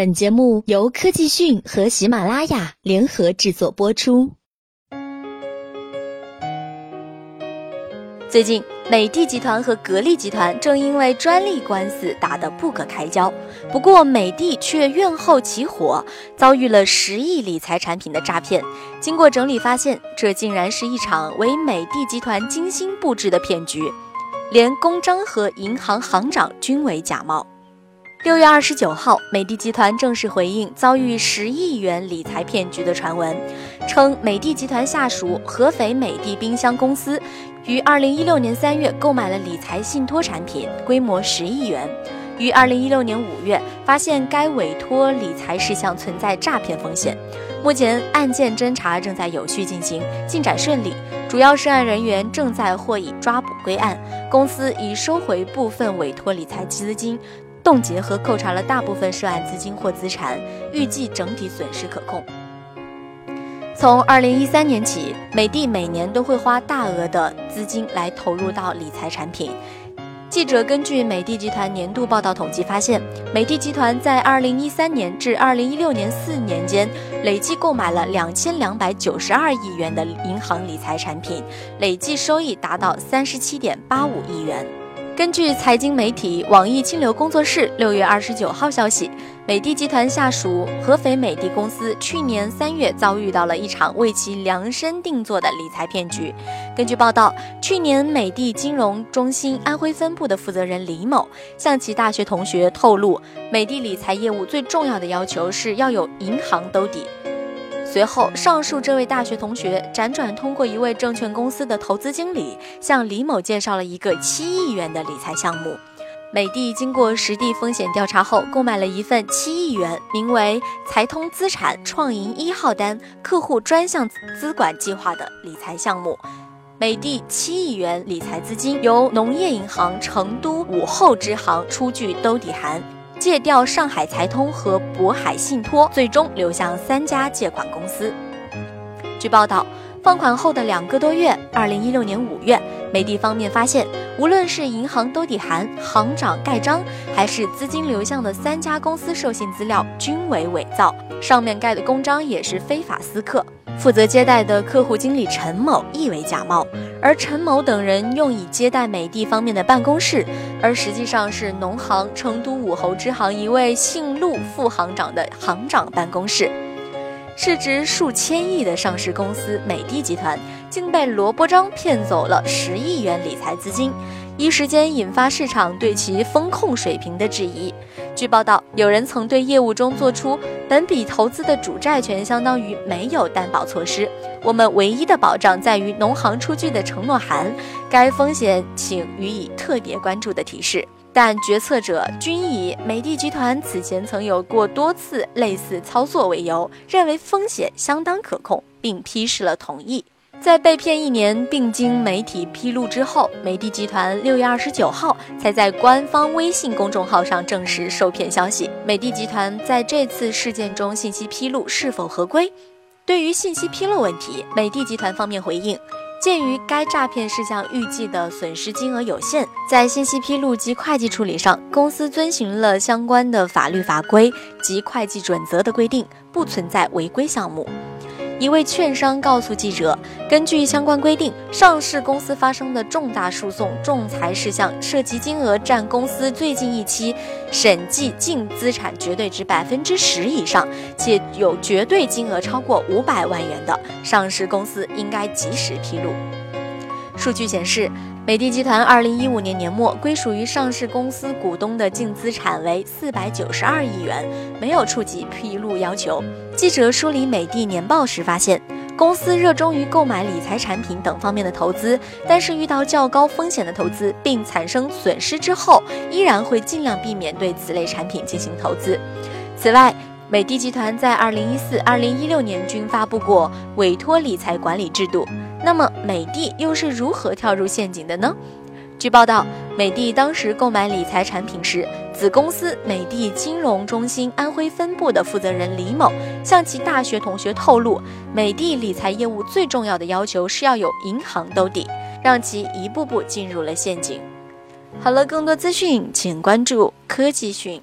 本节目由科技讯和喜马拉雅联合制作播出。最近，美的集团和格力集团正因为专利官司打得不可开交。不过，美的却怨后起火，遭遇了十亿理财产品的诈骗。经过整理，发现这竟然是一场为美的集团精心布置的骗局，连公章和银行行长均为假冒。六月二十九号，美的集团正式回应遭遇十亿元理财骗局的传闻，称美的集团下属合肥美的冰箱公司于二零一六年三月购买了理财信托产品，规模十亿元，于二零一六年五月发现该委托理财事项存在诈骗风险。目前案件侦查正在有序进行，进展顺利，主要涉案人员正在获以抓捕归案，公司已收回部分委托理财资金。冻结和扣查了大部分涉案资金或资产，预计整体损失可控。从二零一三年起，美的每年都会花大额的资金来投入到理财产品。记者根据美的集团年度报道统计发现，美的集团在二零一三年至二零一六年四年间，累计购买了两千两百九十二亿元的银行理财产品，累计收益达到三十七点八五亿元。根据财经媒体网易清流工作室六月二十九号消息，美的集团下属合肥美的公司去年三月遭遇到了一场为其量身定做的理财骗局。根据报道，去年美的金融中心安徽分部的负责人李某向其大学同学透露，美的理财业务最重要的要求是要有银行兜底。随后，上述这位大学同学辗转通过一位证券公司的投资经理，向李某介绍了一个七亿元的理财项目。美的经过实地风险调查后，购买了一份七亿元，名为“财通资产创银一号单客户专项资管计划”的理财项目。美的七亿元理财资金由农业银行成都武后支行出具兜底函。借调上海财通和渤海信托，最终流向三家借款公司。据报道，放款后的两个多月，二零一六年五月，美的方面发现，无论是银行兜底函、行长盖章，还是资金流向的三家公司授信资料，均为伪造，上面盖的公章也是非法私刻。负责接待的客户经理陈某亦为假冒，而陈某等人用以接待美的方面的办公室，而实际上是农行成都武侯支行一位姓陆副行长的行长办公室。市值数千亿的上市公司美的集团，竟被罗伯章骗走了十亿元理财资金，一时间引发市场对其风控水平的质疑。据报道，有人曾对业务中做出本笔投资的主债权相当于没有担保措施，我们唯一的保障在于农行出具的承诺函，该风险请予以特别关注的提示。但决策者均以美的集团此前曾有过多次类似操作为由，认为风险相当可控，并批示了同意。在被骗一年，并经媒体披露之后，美的集团六月二十九号才在官方微信公众号上证实受骗消息。美的集团在这次事件中信息披露是否合规？对于信息披露问题，美的集团方面回应：鉴于该诈骗事项预计的损失金额有限，在信息披露及会计处理上，公司遵循了相关的法律法规及会计准则的规定，不存在违规项目。一位券商告诉记者，根据相关规定，上市公司发生的重大诉讼仲裁事项，涉及金额占公司最近一期审计净资产绝对值百分之十以上，且有绝对金额超过五百万元的，上市公司应该及时披露。数据显示。美的集团二零一五年年末归属于上市公司股东的净资产为四百九十二亿元，没有触及披露要求。记者梳理美的年报时发现，公司热衷于购买理财产品等方面的投资，但是遇到较高风险的投资并产生损失之后，依然会尽量避免对此类产品进行投资。此外，美的集团在二零一四、二零一六年均发布过委托理财管理制度。那么美的又是如何跳入陷阱的呢？据报道，美的当时购买理财产品时，子公司美的金融中心安徽分部的负责人李某向其大学同学透露，美的理财业务最重要的要求是要有银行兜底，让其一步步进入了陷阱。好了，更多资讯请关注科技讯。